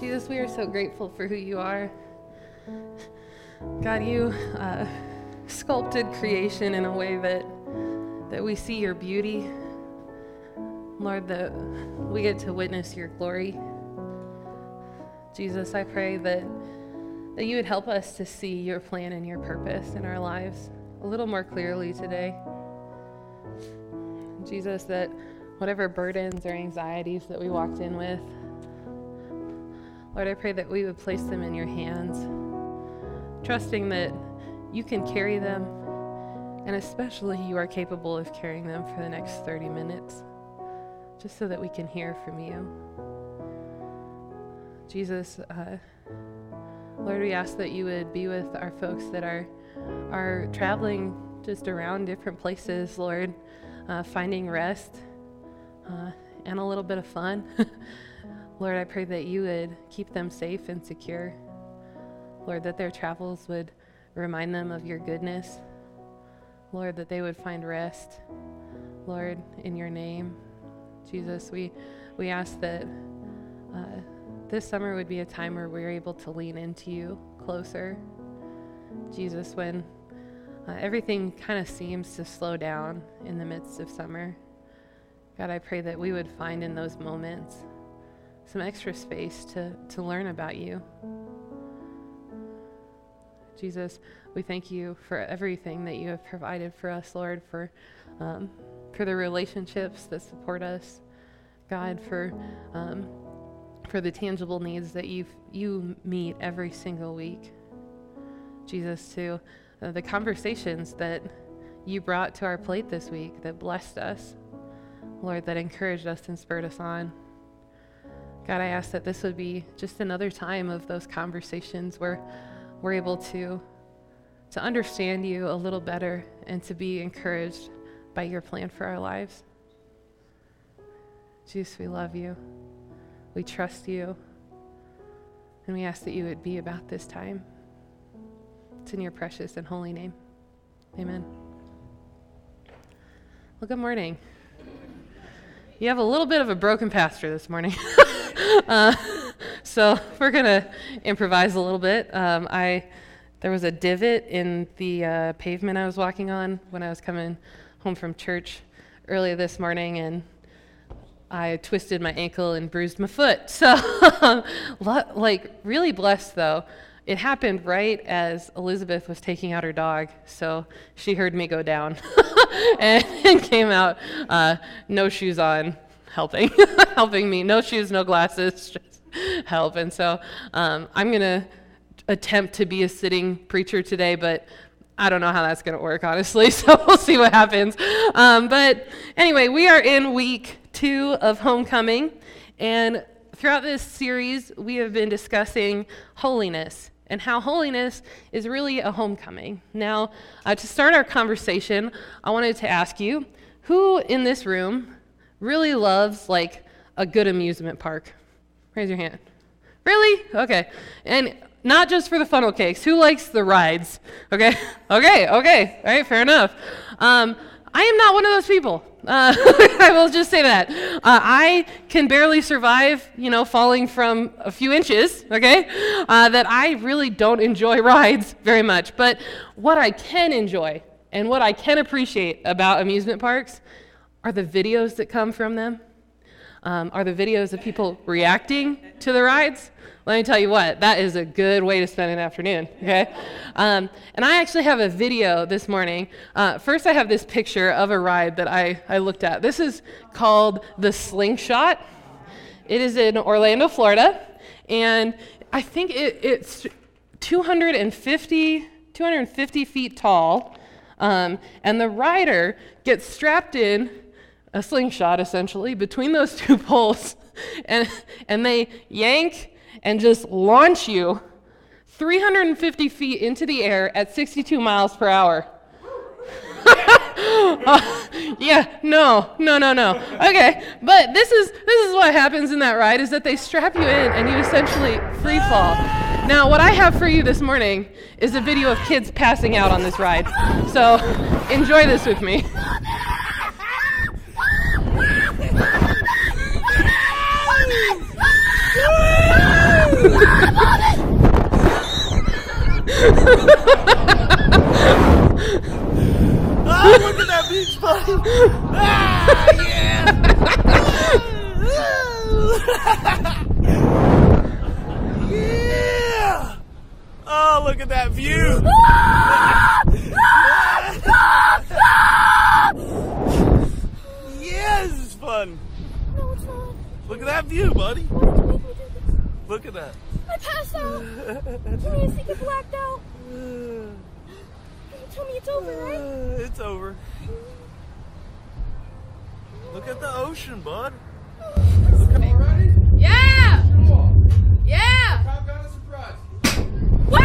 Jesus, we are so grateful for who you are. God, you uh, sculpted creation in a way that that we see your beauty. Lord, that we get to witness your glory. Jesus, I pray that that you would help us to see your plan and your purpose in our lives a little more clearly today. Jesus, that whatever burdens or anxieties that we walked in with, Lord, I pray that we would place them in your hands, trusting that you can carry them, and especially you are capable of carrying them for the next 30 minutes, just so that we can hear from you. Jesus, uh, Lord, we ask that you would be with our folks that are are traveling just around different places, Lord, uh, finding rest uh, and a little bit of fun. Lord, I pray that you would keep them safe and secure. Lord, that their travels would remind them of your goodness. Lord, that they would find rest. Lord, in your name, Jesus, we, we ask that uh, this summer would be a time where we're able to lean into you closer. Jesus, when uh, everything kind of seems to slow down in the midst of summer, God, I pray that we would find in those moments some extra space to, to learn about you. Jesus, we thank you for everything that you have provided for us, Lord, for, um, for the relationships that support us. God, for, um, for the tangible needs that you you meet every single week. Jesus, to uh, the conversations that you brought to our plate this week that blessed us, Lord, that encouraged us and spurred us on. God, I ask that this would be just another time of those conversations where we're able to, to understand you a little better and to be encouraged by your plan for our lives. Jesus, we love you. We trust you. And we ask that you would be about this time. It's in your precious and holy name. Amen. Well, good morning. You have a little bit of a broken pastor this morning. uh, so we're to improvise a little bit. Um, I There was a divot in the uh, pavement I was walking on when I was coming home from church earlier this morning, and I twisted my ankle and bruised my foot. So, like, really blessed though. It happened right as Elizabeth was taking out her dog, so she heard me go down and, and, came out, uh, no shoes on, helping, helping me. No shoes, no glasses, just help. And so um, I'm gonna attempt to be a sitting preacher today, but I don't know how that's going to work, honestly, so we'll see what happens. Um, but anyway, we are in week two of Homecoming, and throughout this series, we have been discussing holiness and how holiness is really a homecoming. Now, uh, to start our conversation, I wanted to ask you who in this room really loves like a good amusement park? Raise your hand. Really? Okay. And not just for the funnel cakes. Who likes the rides? Okay. okay. Okay. All right. Fair enough. Um, I am not one of those people. Uh, I will just say that. Uh, I can barely survive, you know, falling from a few inches, okay? Uh, that I really don't enjoy rides very much. But what I can enjoy and what I can appreciate about amusement parks are the videos that come from them, um, are the videos of people reacting to the rides. Let me tell you what, that is a good way to spend an afternoon, okay? Um, and I actually have a video this morning. Uh, first, I have this picture of a ride that I, I looked at. This is called the Slingshot. It is in Orlando, Florida, and I think it, it's 250, 250 feet tall. Um, and the rider gets strapped in a slingshot essentially between those two poles and, and they yank and just launch you 350 feet into the air at 62 miles per hour. uh, yeah, no, no, no, no. Okay, but this is this is what happens in that ride is that they strap you in and you essentially free fall. Now, what I have for you this morning is a video of kids passing out on this ride. So, enjoy this with me. Oh, look at that beach, buddy. Ah, yeah. yeah. Oh, look at that view. fun. Look at that view, buddy. Look at that. I passed out. Can you think you blacked out? You tell me it's over, right? It's over. Look at the ocean, bud. Yeah! Yeah! We're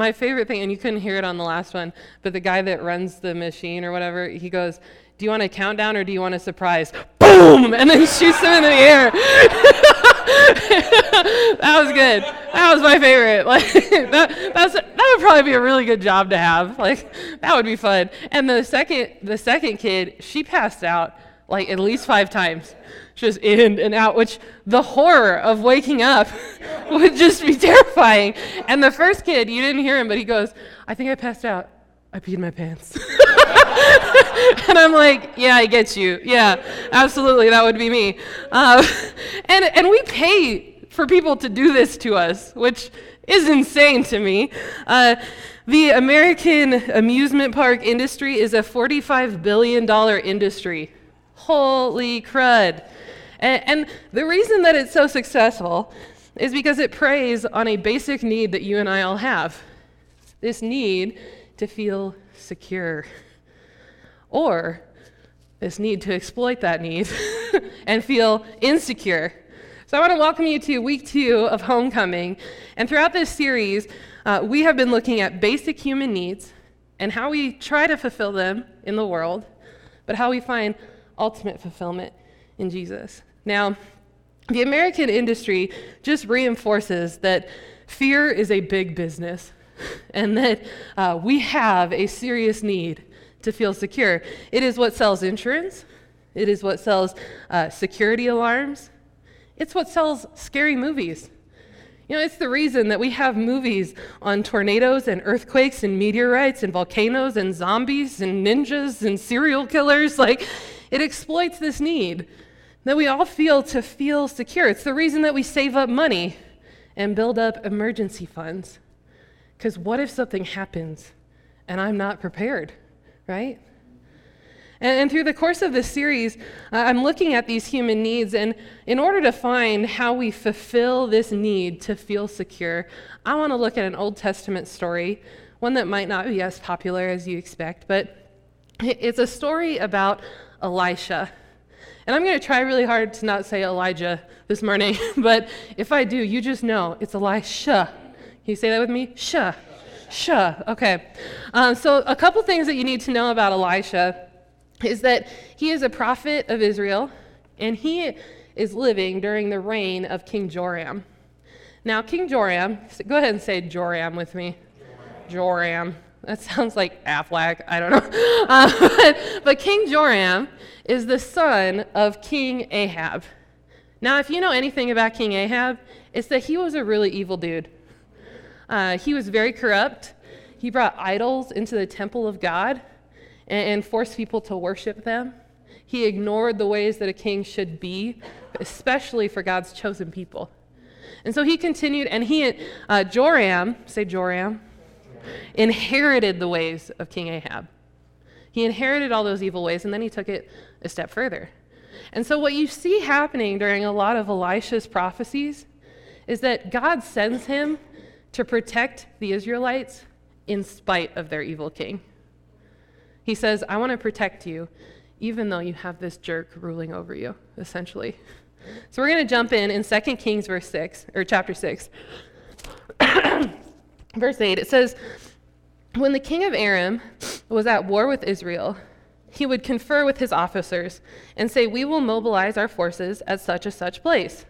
my favorite thing, and you couldn't hear it on the last one, but the guy that runs the machine or whatever, he goes, Do you want a countdown or do you want a surprise? Boom! And then shoots them in the air. that was good. That was my favorite. Like that, that's, that would probably be a really good job to have. Like that would be fun. And the second, the second kid, she passed out like at least five times just in and out, which the horror of waking up would just be terrifying. And the first kid, you didn't hear him, but he goes, I think I passed out. I peed my pants. and I'm like, yeah, I get you. Yeah, absolutely, that would be me. Uh, and, and we pay for people to do this to us, which is insane to me. Uh, the American amusement park industry is a $45 billion industry. Holy crud. And, and the reason that it's so successful is because it preys on a basic need that you and I all have this need to feel secure, or this need to exploit that need and feel insecure. So, I want to welcome you to week two of Homecoming. And throughout this series, uh, we have been looking at basic human needs and how we try to fulfill them in the world, but how we find ultimate fulfillment in Jesus. Now, the American industry just reinforces that fear is a big business and that uh, we have a serious need to feel secure. It is what sells insurance, it is what sells uh, security alarms, it's what sells scary movies. You know, it's the reason that we have movies on tornadoes and earthquakes and meteorites and volcanoes and zombies and ninjas and serial killers. Like, it exploits this need that we all feel to feel secure. It's the reason that we save up money and build up emergency funds. Because what if something happens and I'm not prepared, right? And, and through the course of this series, I'm looking at these human needs. And in order to find how we fulfill this need to feel secure, I want to look at an Old Testament story, one that might not be as popular as you expect, but it's a story about Elisha. And I'm going to try really hard to not say Elijah this morning, but if I do, you just know it's Elisha. Can you say that with me? Sha. Sha. Okay. Um, so, a couple things that you need to know about Elisha is that he is a prophet of Israel, and he is living during the reign of King Joram. Now, King Joram, go ahead and say Joram with me. Joram. That sounds like Aflac. I don't know. Uh, but, King Joram is the son of King Ahab. Now, if you know anything about King Ahab, it's that he was a really evil dude. Uh, he was very corrupt. He brought idols into the temple of God and, and forced people to worship them. He ignored the ways that a king should be, especially for God's chosen people. And so he continued, and he, uh, Joram, say Joram, inherited the ways of King Ahab. He inherited all those evil ways, and then he took it a step further. And so, what you see happening during a lot of Elisha's prophecies is that God sends him to protect the Israelites in spite of their evil king. He says, I want to protect you, even though you have this jerk ruling over you, essentially. So we're going to jump in in 2 Kings verse 6 or chapter 6. verse 8 it says when the king of Aram was at war with Israel he would confer with his officers and say we will mobilize our forces at such a such place.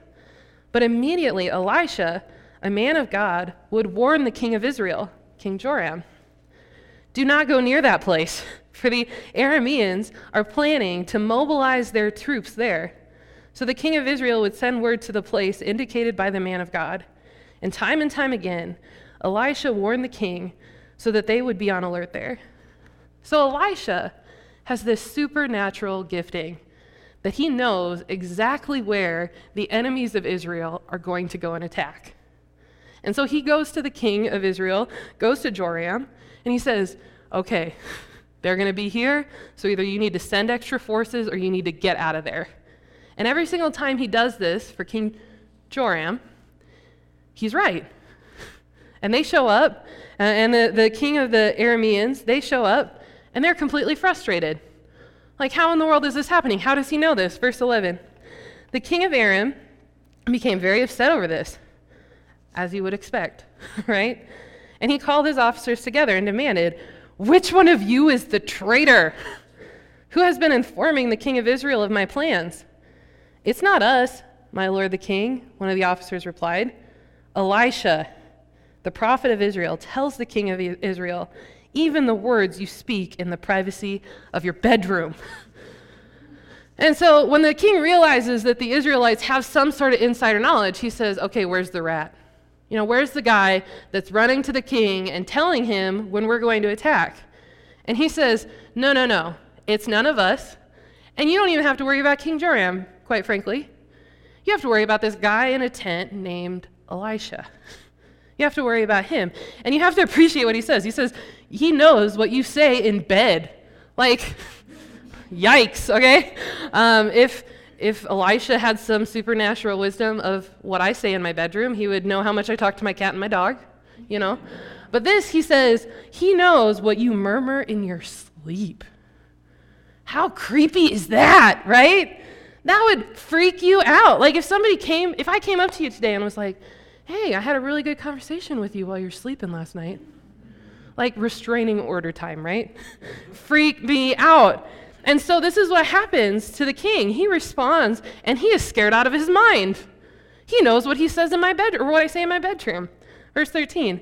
But immediately Elisha a man of God would warn the king of Israel King Joram do not go near that place for the Arameans are planning to mobilize their troops there. So the king of Israel would send word to the place indicated by the man of God. And time and time again, Elisha warned the king so that they would be on alert there. So Elisha has this supernatural gifting that he knows exactly where the enemies of Israel are going to go and attack. And so he goes to the king of Israel, goes to Joram, and he says, Okay, they're going to be here, so either you need to send extra forces or you need to get out of there. And every single time he does this for King Joram, he's right. And they show up, uh, and the, the king of the Arameans, they show up, and they're completely frustrated. Like, how in the world is this happening? How does he know this? Verse 11. The king of Aram became very upset over this, as you would expect, right? And he called his officers together and demanded, which one of you is the traitor? Who has been informing the king of Israel of my plans? It's not us, my lord the king, one of the officers replied. Elisha, the prophet of Israel, tells the king of Israel, even the words you speak in the privacy of your bedroom. And so when the king realizes that the Israelites have some sort of insider knowledge, he says, Okay, where's the rat? You know, where's the guy that's running to the king and telling him when we're going to attack? And he says, No, no, no. It's none of us. And you don't even have to worry about King Joram, quite frankly. You have to worry about this guy in a tent named Elisha. You have to worry about him. And you have to appreciate what he says. He says, He knows what you say in bed. Like, yikes, okay? Um, if if Elisha had some supernatural wisdom of what I say in my bedroom, he would know how much I talk to my cat and my dog, you know? But this, he says, he knows what you murmur in your sleep. How creepy is that, right? That would freak you out. Like if somebody came, if I came up to you today and was like, hey, I had a really good conversation with you while you're sleeping last night. Like restraining order time, right? Freak me out. And so this is what happens to the king. He responds and he is scared out of his mind. He knows what he says in my bed or what I say in my bedroom. Verse 13.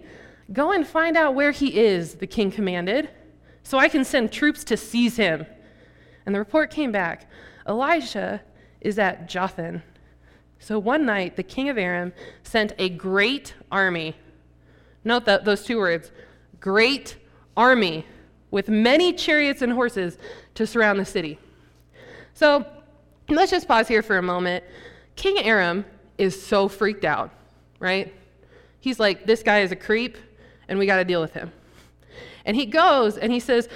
Go and find out where he is, the king commanded, so I can send troops to seize him. And the report came back. Elisha is at Dothan. So one night the king of Aram sent a great army. Note that those two words, great army with many chariots and horses to surround the city. So let's just pause here for a moment. King Aram is so freaked out, right? He's like, this guy is a creep, and we got to deal with him. And he goes and he says,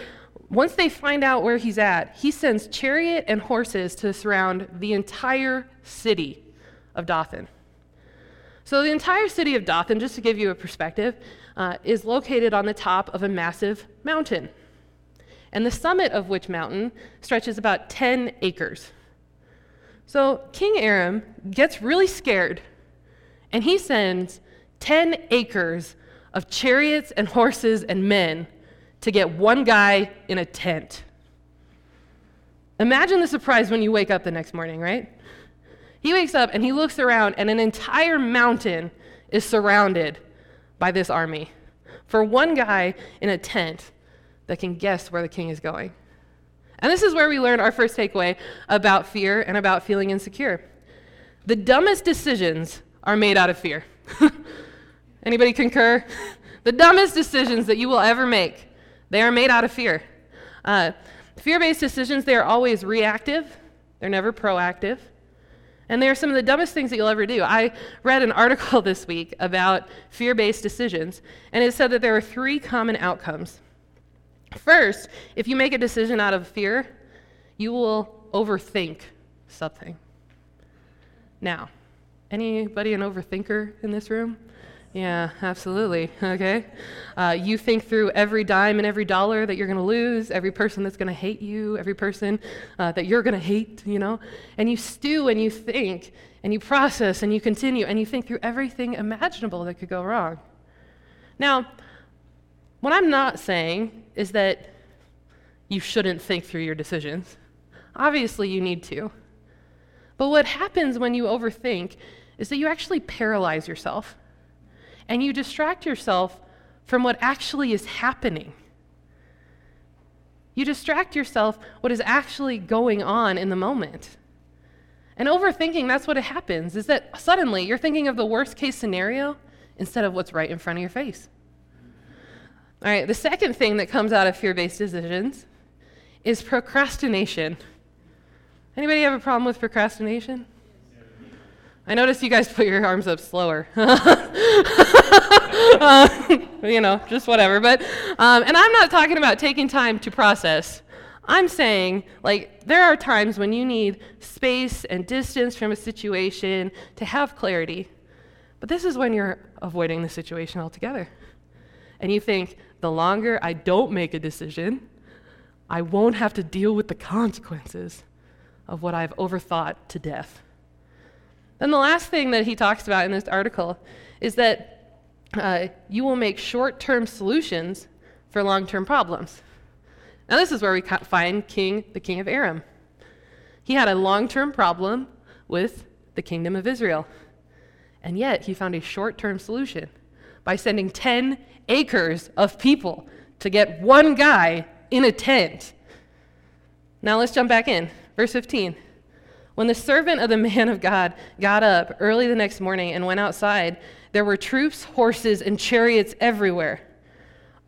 once they find out where he's at, he sends chariot and horses to surround the entire city of Dothan. So, the entire city of Dothan, just to give you a perspective, uh, is located on the top of a massive mountain. And the summit of which mountain stretches about 10 acres. So, King Aram gets really scared and he sends 10 acres of chariots and horses and men to get one guy in a tent. Imagine the surprise when you wake up the next morning, right? He wakes up and he looks around, and an entire mountain is surrounded by this army for one guy in a tent that can guess where the king is going. And this is where we learn our first takeaway about fear and about feeling insecure. The dumbest decisions are made out of fear. Anybody concur? the dumbest decisions that you will ever make, they are made out of fear. Uh, fear-based decisions, they are always reactive. They're never proactive. And they are some of the dumbest things that you'll ever do. I read an article this week about fear based decisions, and it said that there are three common outcomes. First, if you make a decision out of fear, you will overthink something. Now, anybody an overthinker in this room? Yeah, absolutely. Okay. Uh, you think through every dime and every dollar that you're going to lose, every person that's going to hate you, every person uh, that you're going to hate, you know, and you stew and you think and you process and you continue and you think through everything imaginable that could go wrong. Now, what I'm not saying is that you shouldn't think through your decisions. Obviously, you need to. But what happens when you overthink is that you actually paralyze yourself and you distract yourself from what actually is happening. You distract yourself what is actually going on in the moment. And overthinking, that's what happens, is that suddenly you're thinking of the worst case scenario instead of what's right in front of your face. All right, the second thing that comes out of fear-based decisions is procrastination. Anybody have a problem with procrastination? I noticed you guys put your arms up slower. you know, just whatever. But, um, and I'm not talking about taking time to process. I'm saying, like, there are times when you need space and distance from a situation to have clarity. But this is when you're avoiding the situation altogether. And you think, the longer I don't make a decision, I won't have to deal with the consequences of what I've overthought to death. Then the last thing that he talks about in this article is that uh, you will make short term solutions for long term problems. Now, this is where we find King, the king of Aram. He had a long term problem with the kingdom of Israel. And yet, he found a short term solution by sending 10 acres of people to get one guy in a tent. Now, let's jump back in. Verse 15. When the servant of the man of God got up early the next morning and went outside, there were troops, horses, and chariots everywhere.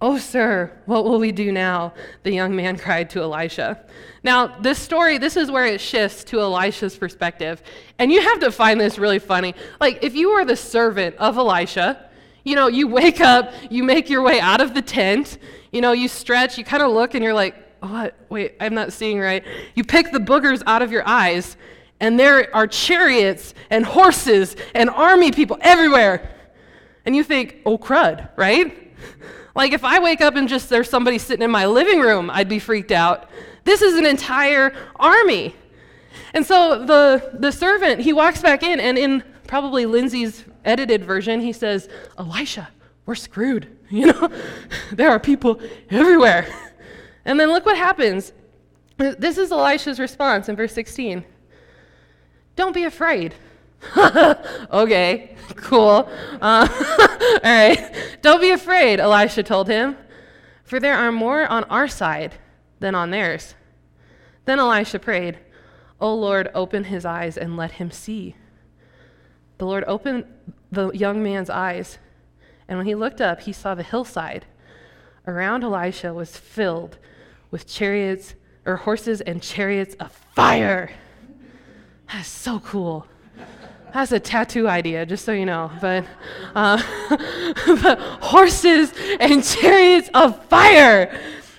Oh, sir, what will we do now? The young man cried to Elisha. Now, this story, this is where it shifts to Elisha's perspective. And you have to find this really funny. Like, if you were the servant of Elisha, you know, you wake up, you make your way out of the tent, you know, you stretch, you kind of look, and you're like, what? Wait, I'm not seeing right. You pick the boogers out of your eyes, and there are chariots and horses and army people everywhere. And you think, oh, crud, right? Like if I wake up and just there's somebody sitting in my living room, I'd be freaked out. This is an entire army. And so the, the servant, he walks back in, and in probably Lindsay's edited version, he says, Elisha, we're screwed. You know, there are people everywhere. And then look what happens. This is Elisha's response in verse 16. Don't be afraid. okay, cool. Uh, all right. Don't be afraid, Elisha told him, for there are more on our side than on theirs. Then Elisha prayed, O Lord, open his eyes and let him see. The Lord opened the young man's eyes, and when he looked up, he saw the hillside around Elisha was filled with chariots or horses and chariots of fire. That's so cool. That's a tattoo idea, just so you know. But, uh, but horses and chariots of fire.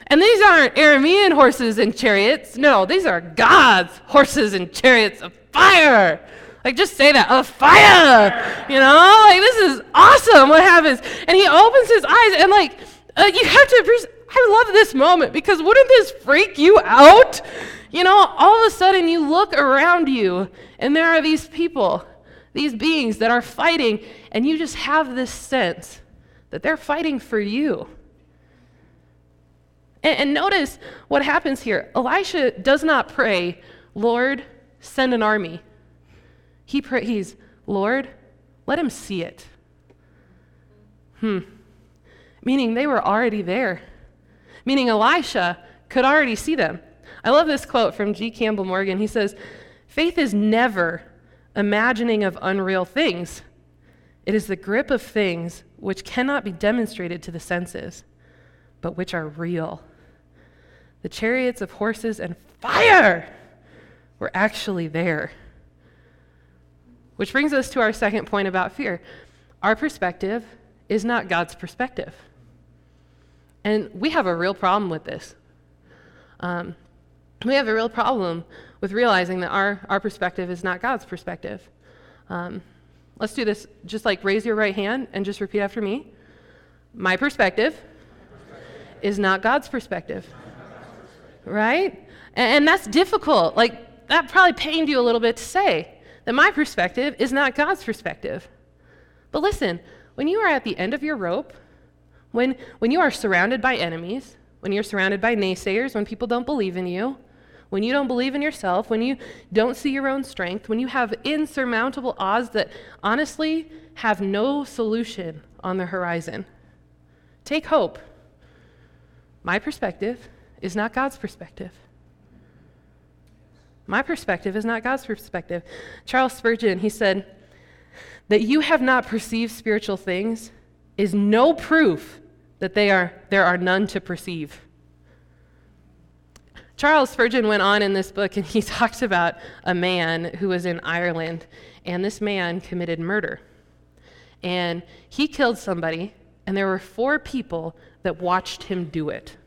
And these aren't Aramean horses and chariots. No, these are God's horses and chariots of fire. Like, just say that, of fire. You know, like, this is awesome what happens. And he opens his eyes, and, like, uh, you have to. I love this moment because wouldn't this freak you out? You know, all of a sudden you look around you, and there are these people, these beings that are fighting, and you just have this sense that they're fighting for you. And, and notice what happens here. Elisha does not pray, Lord, send an army. He prays, Lord, let him see it. Hmm. Meaning they were already there. Meaning Elisha could already see them. I love this quote from G. Campbell Morgan. He says, Faith is never imagining of unreal things. It is the grip of things which cannot be demonstrated to the senses, but which are real. The chariots of horses and fire were actually there. Which brings us to our second point about fear. Our perspective is not God's perspective. And we have a real problem with this. Um, we have a real problem with realizing that our, our perspective is not God's perspective. Um, let's do this. Just like raise your right hand and just repeat after me. My perspective is not God's perspective. Right? And, and that's difficult. Like, that probably pained you a little bit to say that my perspective is not God's perspective. But listen, when you are at the end of your rope, when, when you are surrounded by enemies, when you're surrounded by naysayers, when people don't believe in you, when you don't believe in yourself, when you don't see your own strength, when you have insurmountable odds that honestly have no solution on the horizon, take hope. My perspective is not God's perspective. My perspective is not God's perspective. Charles Spurgeon, he said, that you have not perceived spiritual things is no proof that they are, there are none to perceive. Charles Spurgeon went on in this book and he talks about a man who was in Ireland, and this man committed murder. And he killed somebody, and there were four people that watched him do it.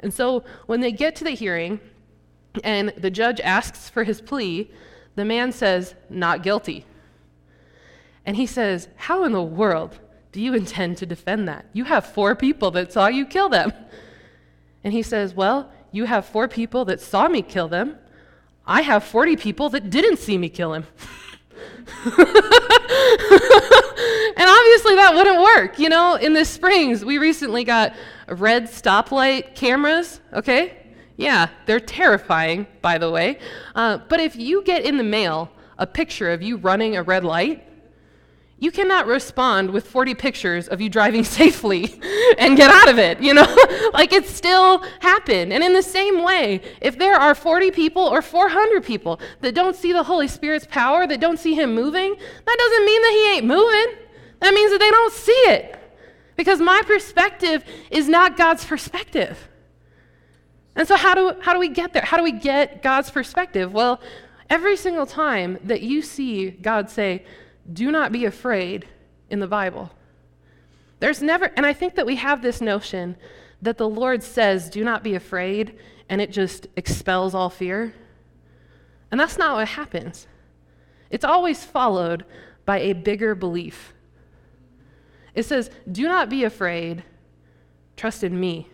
And so when they get to the hearing, and the judge asks for his plea, the man says, Not guilty. And he says, How in the world do you intend to defend that? You have four people that saw you kill them. And he says, Well, you have four people that saw me kill them. I have 40 people that didn't see me kill him. and obviously that wouldn't work. You know, in the Springs, we recently got red stoplight cameras, okay? Yeah, they're terrifying, by the way. Uh, but if you get in the mail a picture of you running a red light, you cannot respond with 40 pictures of you driving safely and get out of it, you know? like it still happened. And in the same way, if there are 40 people or 400 people that don't see the Holy Spirit's power, that don't see Him moving, that doesn't mean that He ain't moving. That means that they don't see it. Because my perspective is not God's perspective. And so, how do, how do we get there? How do we get God's perspective? Well, every single time that you see God say, do not be afraid in the Bible, there's never, and I think that we have this notion that the Lord says, do not be afraid, and it just expels all fear. And that's not what happens. It's always followed by a bigger belief. It says, do not be afraid, trust in me.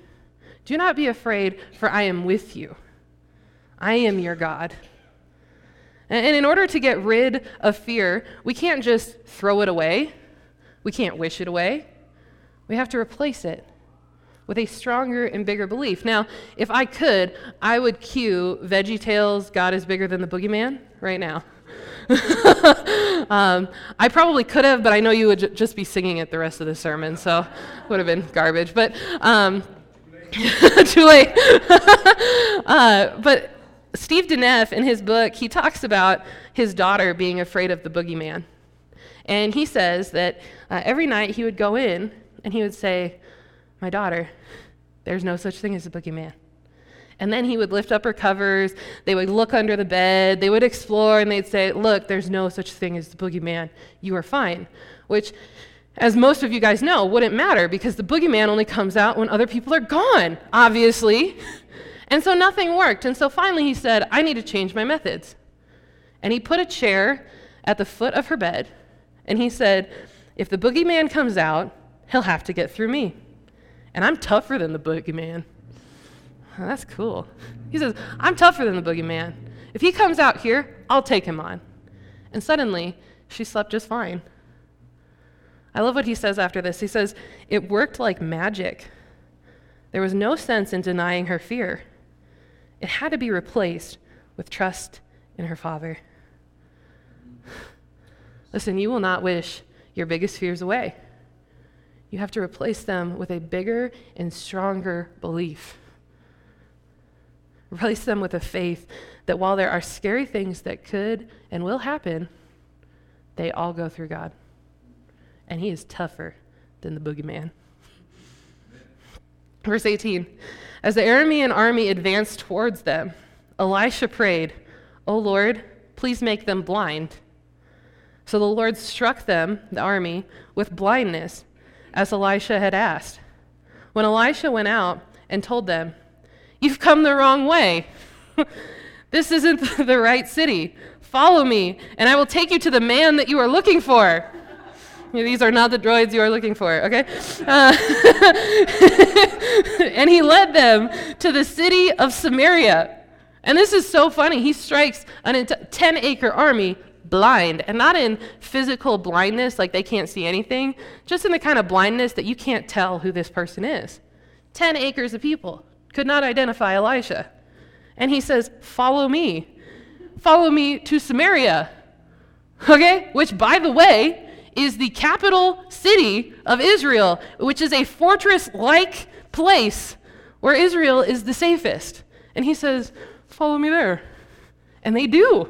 Do not be afraid, for I am with you. I am your God. And in order to get rid of fear, we can't just throw it away, we can't wish it away. We have to replace it with a stronger and bigger belief. Now, if I could, I would cue Veggie Tales God is Bigger Than the Boogeyman right now. um, I probably could have, but I know you would j- just be singing it the rest of the sermon, so it would have been garbage. But um, Too late. uh, but Steve Deneff, in his book, he talks about his daughter being afraid of the boogeyman. And he says that uh, every night he would go in and he would say, My daughter, there's no such thing as a boogeyman. And then he would lift up her covers, they would look under the bed, they would explore, and they'd say, Look, there's no such thing as the boogeyman. You are fine. Which as most of you guys know, wouldn't matter because the boogeyman only comes out when other people are gone, obviously. And so nothing worked. And so finally he said, I need to change my methods. And he put a chair at the foot of her bed. And he said, If the boogeyman comes out, he'll have to get through me. And I'm tougher than the boogeyman. Oh, that's cool. He says, I'm tougher than the boogeyman. If he comes out here, I'll take him on. And suddenly, she slept just fine. I love what he says after this. He says, It worked like magic. There was no sense in denying her fear. It had to be replaced with trust in her father. Listen, you will not wish your biggest fears away. You have to replace them with a bigger and stronger belief. Replace them with a faith that while there are scary things that could and will happen, they all go through God and he is tougher than the boogeyman. Verse 18 As the Aramean army advanced towards them, Elisha prayed, O Lord, please make them blind. So the Lord struck them, the army, with blindness, as Elisha had asked. When Elisha went out and told them, You've come the wrong way. this isn't the right city. Follow me, and I will take you to the man that you are looking for. These are not the droids you are looking for, okay? Uh, and he led them to the city of Samaria. And this is so funny. He strikes an 10 acre army blind, and not in physical blindness, like they can't see anything, just in the kind of blindness that you can't tell who this person is. 10 acres of people could not identify Elisha. And he says, Follow me. Follow me to Samaria. Okay? Which, by the way, is the capital city of Israel, which is a fortress like place where Israel is the safest. And he says, Follow me there. And they do.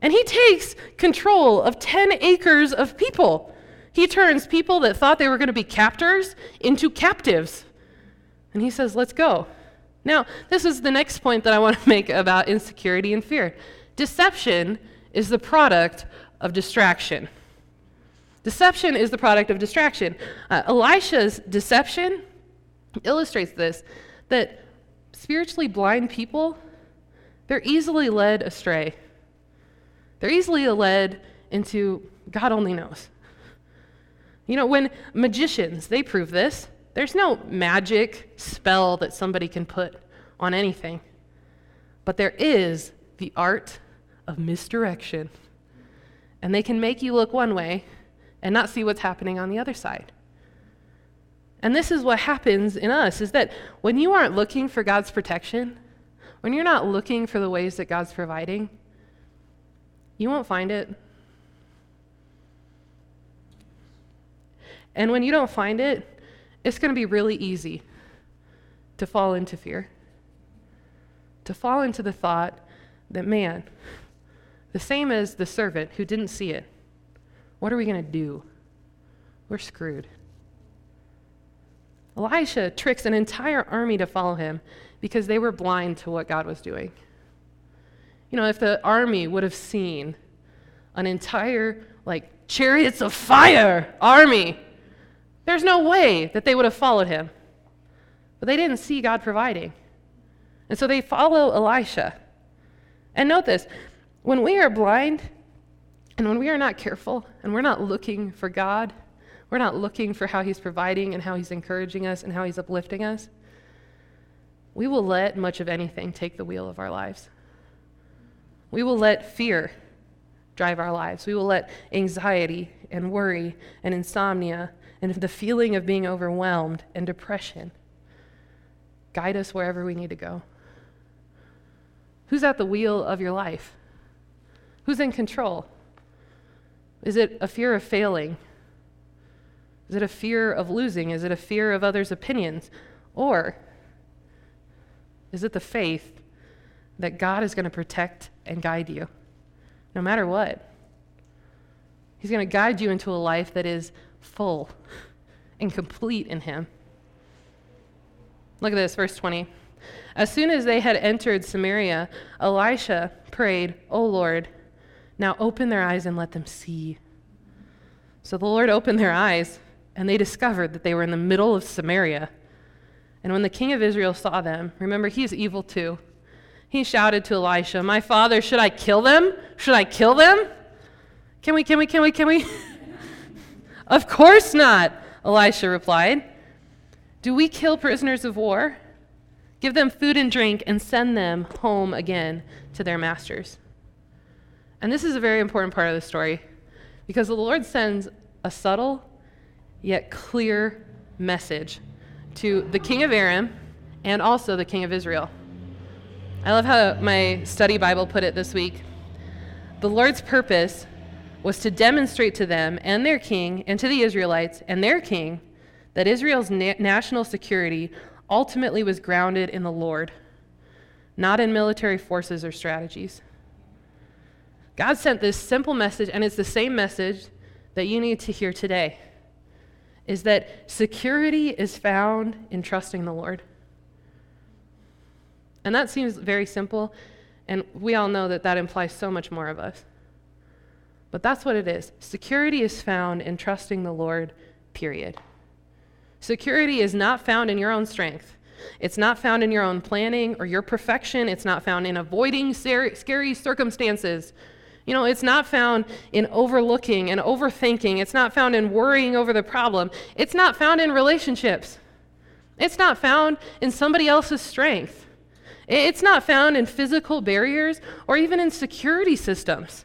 And he takes control of 10 acres of people. He turns people that thought they were going to be captors into captives. And he says, Let's go. Now, this is the next point that I want to make about insecurity and fear. Deception is the product of distraction. Deception is the product of distraction. Uh, Elisha's deception illustrates this that spiritually blind people, they're easily led astray. They're easily led into God only knows. You know, when magicians, they prove this, there's no magic spell that somebody can put on anything. But there is the art of misdirection. And they can make you look one way and not see what's happening on the other side. And this is what happens in us is that when you aren't looking for God's protection, when you're not looking for the ways that God's providing, you won't find it. And when you don't find it, it's going to be really easy to fall into fear, to fall into the thought that, man, the same as the servant who didn't see it, what are we going to do? We're screwed. Elisha tricks an entire army to follow him because they were blind to what God was doing. You know, if the army would have seen an entire, like, chariots of fire army, there's no way that they would have followed him. But they didn't see God providing. And so they follow Elisha. And note this when we are blind, and when we are not careful and we're not looking for God, we're not looking for how He's providing and how He's encouraging us and how He's uplifting us, we will let much of anything take the wheel of our lives. We will let fear drive our lives. We will let anxiety and worry and insomnia and the feeling of being overwhelmed and depression guide us wherever we need to go. Who's at the wheel of your life? Who's in control? Is it a fear of failing? Is it a fear of losing? Is it a fear of others' opinions? Or is it the faith that God is going to protect and guide you no matter what? He's going to guide you into a life that is full and complete in Him. Look at this, verse 20. As soon as they had entered Samaria, Elisha prayed, O Lord, now open their eyes and let them see. So the Lord opened their eyes, and they discovered that they were in the middle of Samaria. And when the king of Israel saw them, remember, he's evil too. He shouted to Elisha, My father, should I kill them? Should I kill them? Can we, can we, can we, can we? of course not, Elisha replied. Do we kill prisoners of war? Give them food and drink and send them home again to their masters. And this is a very important part of the story because the Lord sends a subtle yet clear message to the king of Aram and also the king of Israel. I love how my study Bible put it this week. The Lord's purpose was to demonstrate to them and their king and to the Israelites and their king that Israel's na- national security ultimately was grounded in the Lord, not in military forces or strategies. God sent this simple message, and it's the same message that you need to hear today is that security is found in trusting the Lord. And that seems very simple, and we all know that that implies so much more of us. But that's what it is. Security is found in trusting the Lord, period. Security is not found in your own strength. It's not found in your own planning or your perfection. It's not found in avoiding scary circumstances. You know, it's not found in overlooking and overthinking. It's not found in worrying over the problem. It's not found in relationships. It's not found in somebody else's strength. It's not found in physical barriers or even in security systems.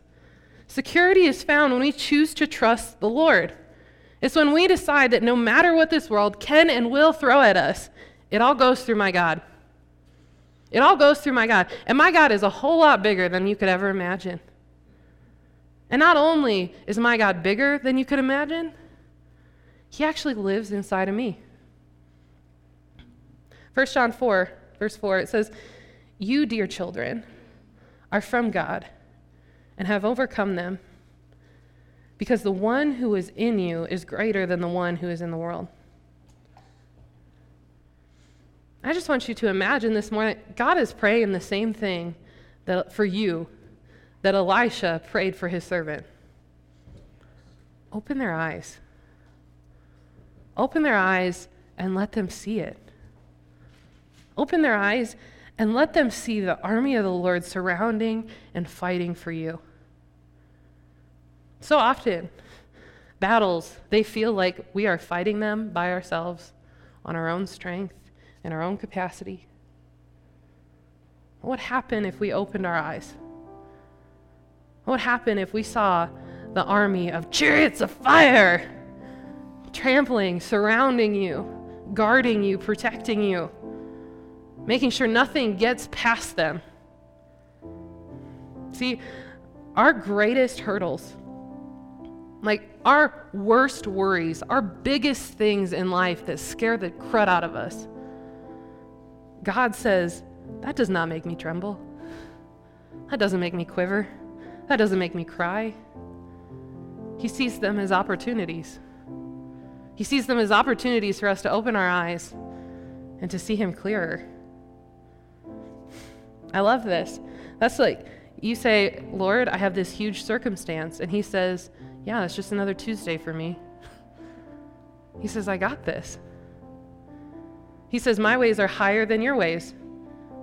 Security is found when we choose to trust the Lord. It's when we decide that no matter what this world can and will throw at us, it all goes through my God. It all goes through my God. And my God is a whole lot bigger than you could ever imagine. And not only is my God bigger than you could imagine, he actually lives inside of me. 1 John 4, verse 4, it says, You, dear children, are from God and have overcome them because the one who is in you is greater than the one who is in the world. I just want you to imagine this morning, God is praying the same thing that, for you that Elisha prayed for his servant. Open their eyes. Open their eyes and let them see it. Open their eyes and let them see the army of the Lord surrounding and fighting for you. So often, battles, they feel like we are fighting them by ourselves on our own strength and our own capacity. What would happen if we opened our eyes? What would happen if we saw the army of chariots of fire trampling, surrounding you, guarding you, protecting you, making sure nothing gets past them? See, our greatest hurdles like our worst worries, our biggest things in life that scare the crud out of us. God says, that does not make me tremble. That doesn't make me quiver. That doesn't make me cry. He sees them as opportunities. He sees them as opportunities for us to open our eyes and to see Him clearer. I love this. That's like you say, Lord, I have this huge circumstance. And He says, yeah, it's just another Tuesday for me. He says, I got this. He says, My ways are higher than your ways.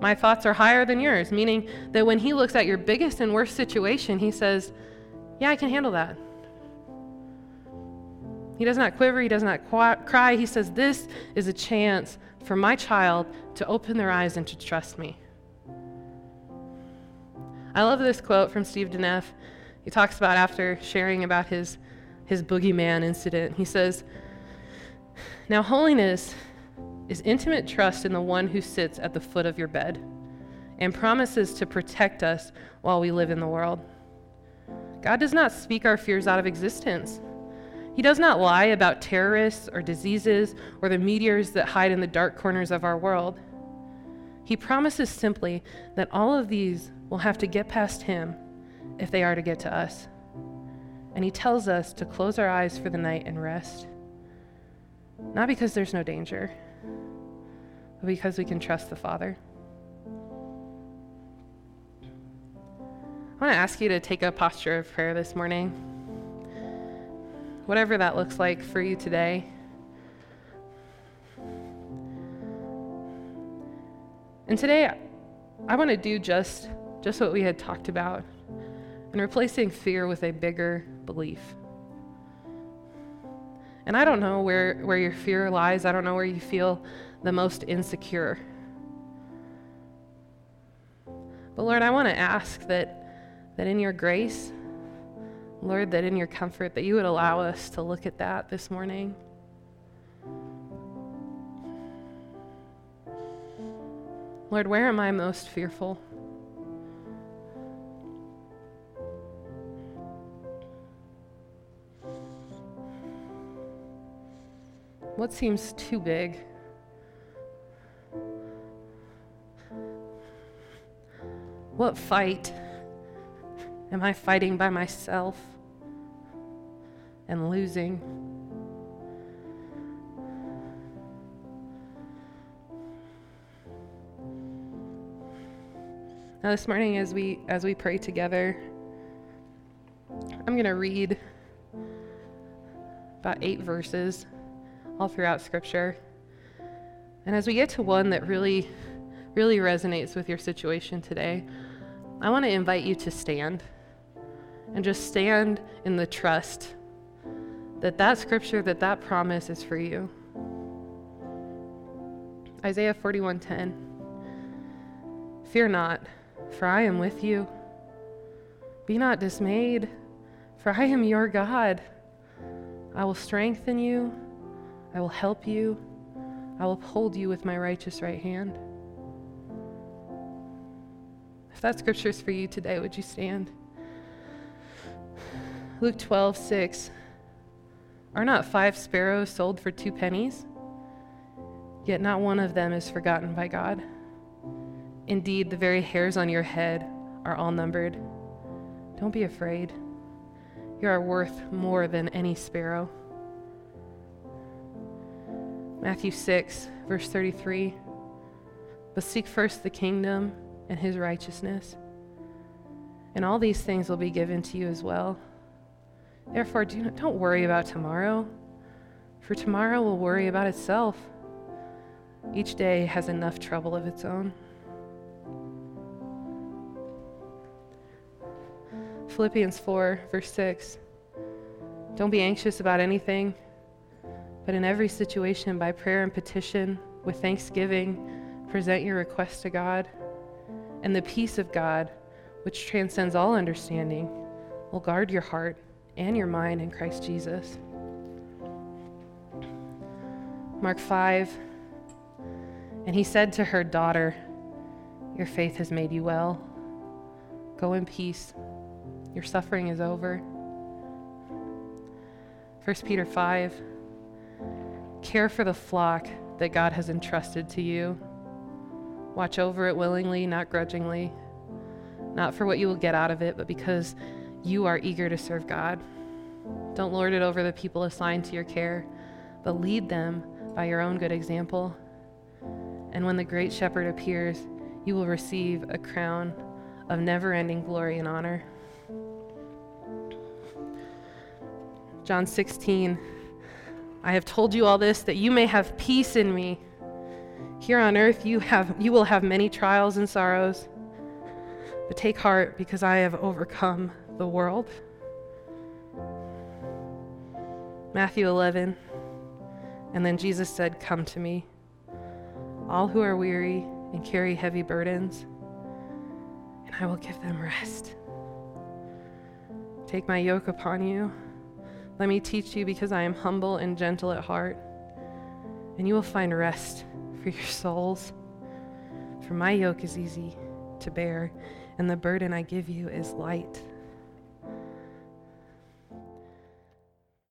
My thoughts are higher than yours, meaning that when he looks at your biggest and worst situation, he says, Yeah, I can handle that. He does not quiver, he does not cry. He says, This is a chance for my child to open their eyes and to trust me. I love this quote from Steve Deneff. He talks about after sharing about his, his boogeyman incident. He says, Now, holiness is intimate trust in the one who sits at the foot of your bed and promises to protect us while we live in the world. God does not speak our fears out of existence. He does not lie about terrorists or diseases or the meteors that hide in the dark corners of our world. He promises simply that all of these will have to get past Him if they are to get to us. And he tells us to close our eyes for the night and rest. Not because there's no danger, because we can trust the Father. I want to ask you to take a posture of prayer this morning. whatever that looks like for you today. And today, I want to do just, just what we had talked about and replacing fear with a bigger belief. And I don't know where, where your fear lies. I don't know where you feel the most insecure. But Lord, I want to ask that, that in your grace, Lord, that in your comfort, that you would allow us to look at that this morning. Lord, where am I most fearful? What seems too big? What fight am I fighting by myself and losing? Now this morning as we as we pray together, I'm going to read about 8 verses all throughout scripture. And as we get to one that really really resonates with your situation today, I want to invite you to stand and just stand in the trust that that scripture that that promise is for you. Isaiah 41:10 Fear not for I am with you. Be not dismayed, for I am your God. I will strengthen you, I will help you, I will uphold you with my righteous right hand. If that scripture is for you today, would you stand? Luke 12, 6. Are not five sparrows sold for two pennies? Yet not one of them is forgotten by God. Indeed, the very hairs on your head are all numbered. Don't be afraid. You are worth more than any sparrow. Matthew 6, verse 33. But seek first the kingdom and his righteousness, and all these things will be given to you as well. Therefore, do not, don't worry about tomorrow, for tomorrow will worry about itself. Each day has enough trouble of its own. Philippians 4, verse 6. Don't be anxious about anything, but in every situation, by prayer and petition, with thanksgiving, present your requests to God. And the peace of God, which transcends all understanding, will guard your heart and your mind in Christ Jesus. Mark 5. And he said to her, Daughter, your faith has made you well. Go in peace your suffering is over. 1 Peter 5 Care for the flock that God has entrusted to you. Watch over it willingly, not grudgingly, not for what you will get out of it, but because you are eager to serve God. Don't lord it over the people assigned to your care, but lead them by your own good example. And when the great shepherd appears, you will receive a crown of never ending glory and honor. John 16. I have told you all this that you may have peace in me. Here on earth you have you will have many trials and sorrows. But take heart because I have overcome the world. Matthew 11. And then Jesus said, "Come to me, all who are weary and carry heavy burdens, and I will give them rest. Take my yoke upon you." Let me teach you because I am humble and gentle at heart, and you will find rest for your souls. For my yoke is easy to bear, and the burden I give you is light.